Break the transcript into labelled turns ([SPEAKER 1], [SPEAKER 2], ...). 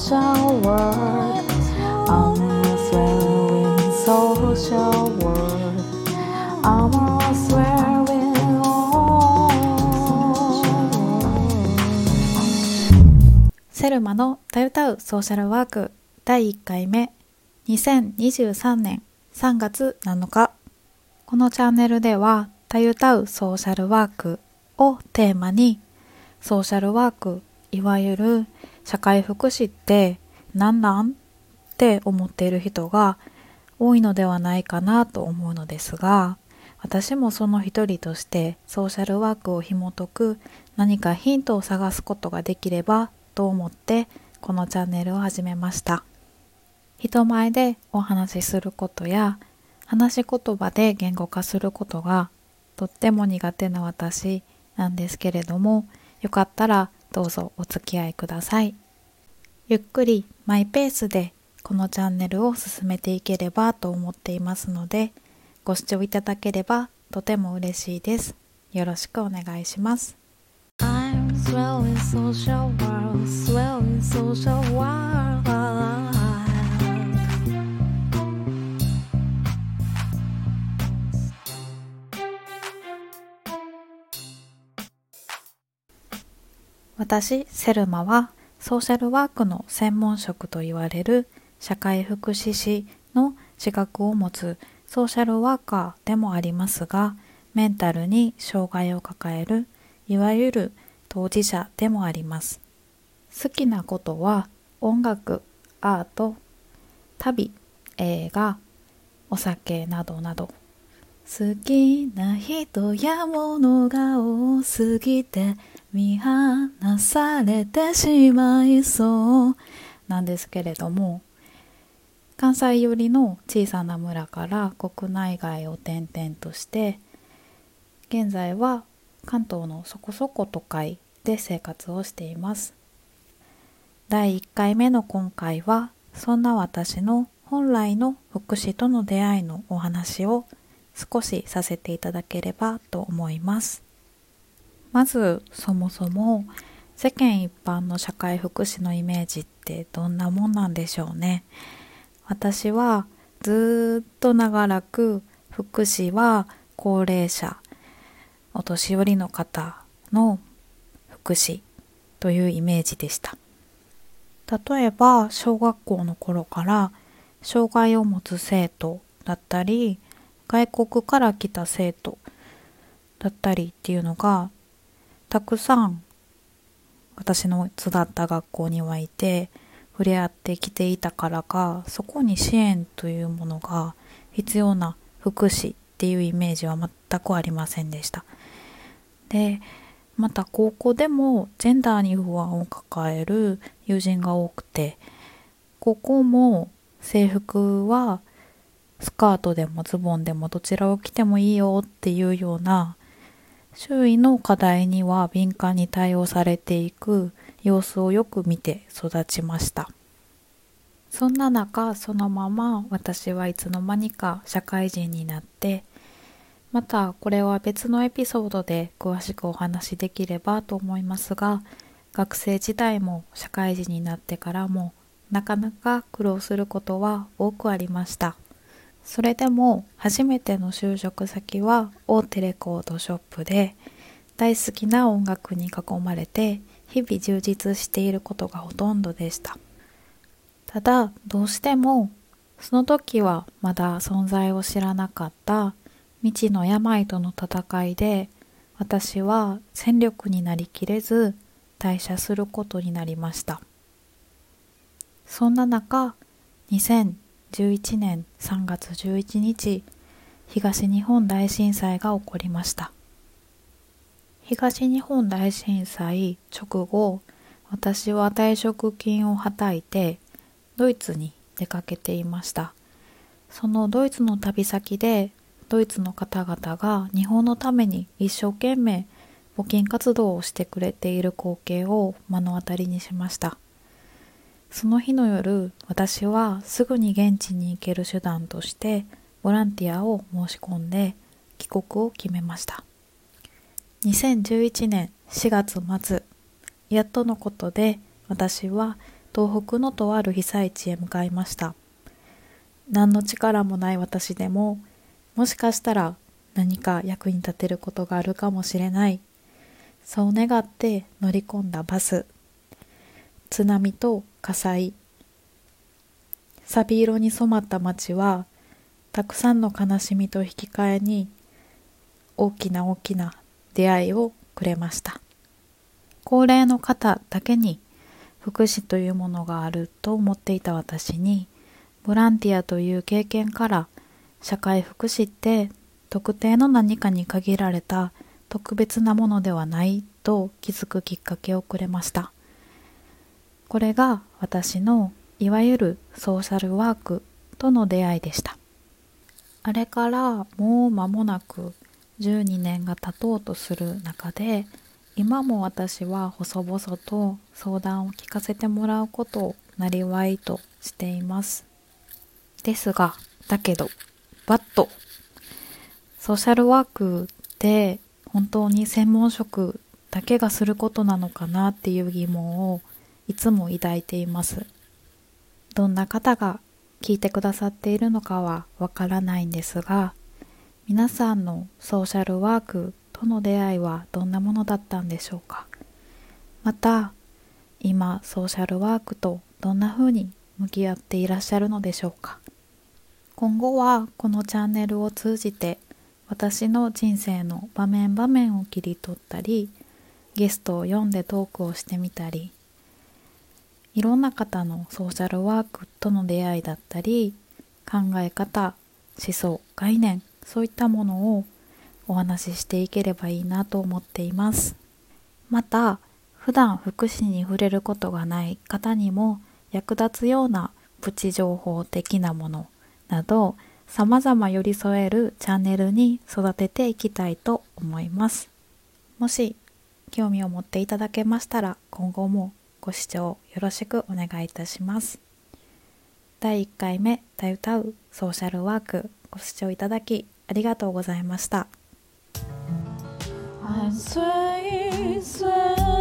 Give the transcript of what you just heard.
[SPEAKER 1] social world I'm a swearing social world I'm a swearing on
[SPEAKER 2] セルマのたゆたうソーシャルワーク第1回目2023年3月7日このチャンネルではたゆたうソーシャルワークをテーマにソーシャルワークいわゆる社会福祉って何なんって思っている人が多いのではないかなと思うのですが私もその一人としてソーシャルワークを紐解く何かヒントを探すことができればと思ってこのチャンネルを始めました。人前でお話しすることや話し言葉で言語化することがとっても苦手な私なんですけれどもよかったらどうぞお付き合いください。ゆっくりマイペースでこのチャンネルを進めていければと思っていますのでご視聴いただければとても嬉しいです。よろしくお願いします。
[SPEAKER 1] I'm swell in social world swell in social world.
[SPEAKER 2] 私セルマはソーシャルワークの専門職と言われる社会福祉士の資格を持つソーシャルワーカーでもありますがメンタルに障害を抱えるいわゆる当事者でもあります。好きなことは音楽アート旅映画お酒などなど。好きな人や物が多すぎて見放されてしまいそうなんですけれども関西寄りの小さな村から国内外を転々として現在は関東のそこそこ都会で生活をしています。第1回目の今回はそんな私の本来の福祉との出会いのお話を少しさせていただければと思います。まずそもそも世間一般の社会福祉のイメージってどんなもんなんでしょうね。私はずっと長らく福祉は高齢者お年寄りの方の福祉というイメージでした。例えば小学校の頃から障害を持つ生徒だったり外国から来た生徒だったりっていうのがたくさん私の育った学校にはいて触れ合ってきていたからかそこに支援というものが必要な福祉っていうイメージは全くありませんでした。でまた高校でもジェンダーに不安を抱える友人が多くて高校も制服はスカートでもズボンでもどちらを着てもいいよっていうような周囲の課題には敏感に対応されていく様子をよく見て育ちました。そんな中そのまま私はいつの間にか社会人になってまたこれは別のエピソードで詳しくお話しできればと思いますが学生時代も社会人になってからもなかなか苦労することは多くありました。それでも初めての就職先は大手レコードショップで大好きな音楽に囲まれて日々充実していることがほとんどでした。ただどうしてもその時はまだ存在を知らなかった未知の病との戦いで私は戦力になりきれず退社することになりました。そんな中2011年3月11日東日本大震災が起こりました。東日本大震災直後私は退職金をはたいてドイツに出かけていました。そのドイツの旅先でドイツの方々が日本のために一生懸命募金活動をしてくれている光景を目の当たりにしました。その日の夜私はすぐに現地に行ける手段としてボランティアを申し込んで帰国を決めました。2011年4月末やっとのことで私は東北のとある被災地へ向かいました。何の力もない私でももしかしたら何か役に立てることがあるかもしれない。そう願って乗り込んだバス。津波と火災。錆色に染まった街はたくさんの悲しみと引き換えに大きな大きな出会いをくれました。高齢の方だけに福祉というものがあると思っていた私にボランティアという経験から社会福祉って特定の何かに限られた特別なものではないと気づくきっかけをくれました。これが私のいわゆるソーシャルワークとの出会いでした。あれからもう間もなく12年が経とうとする中で今も私は細々と相談を聞かせてもらうことをなりわいとしています。ですがだけどバッとソーシャルワークって本当に専門職だけがすることなのかなっていう疑問をいつも抱いています。どんな方が聞いてくださっているのかはわからないんですが皆さんのソーシャルワークとの出会いはどんなものだったんでしょうか？また今ソーシャルワークとどんな風に向き合っていらっしゃるのでしょうか？今後はこのチャンネルを通じて私の人生の場面場面を切り取ったりゲストを呼んでトークをしてみたりいろんな方のソーシャルワークとの出会いだったり考え方思想概念そういったものをお話ししていければいいなと思っていますまた普段福祉に触れることがない方にも役立つようなプチ情報的なものなど様々寄り添えるチャンネルに育てていきたいと思います。もし興味を持っていただけましたら今後もご視聴よろしくお願いいたします。第1回目「た歌うソーシャルワーク」ご視聴いただきありがとうございました。I say, say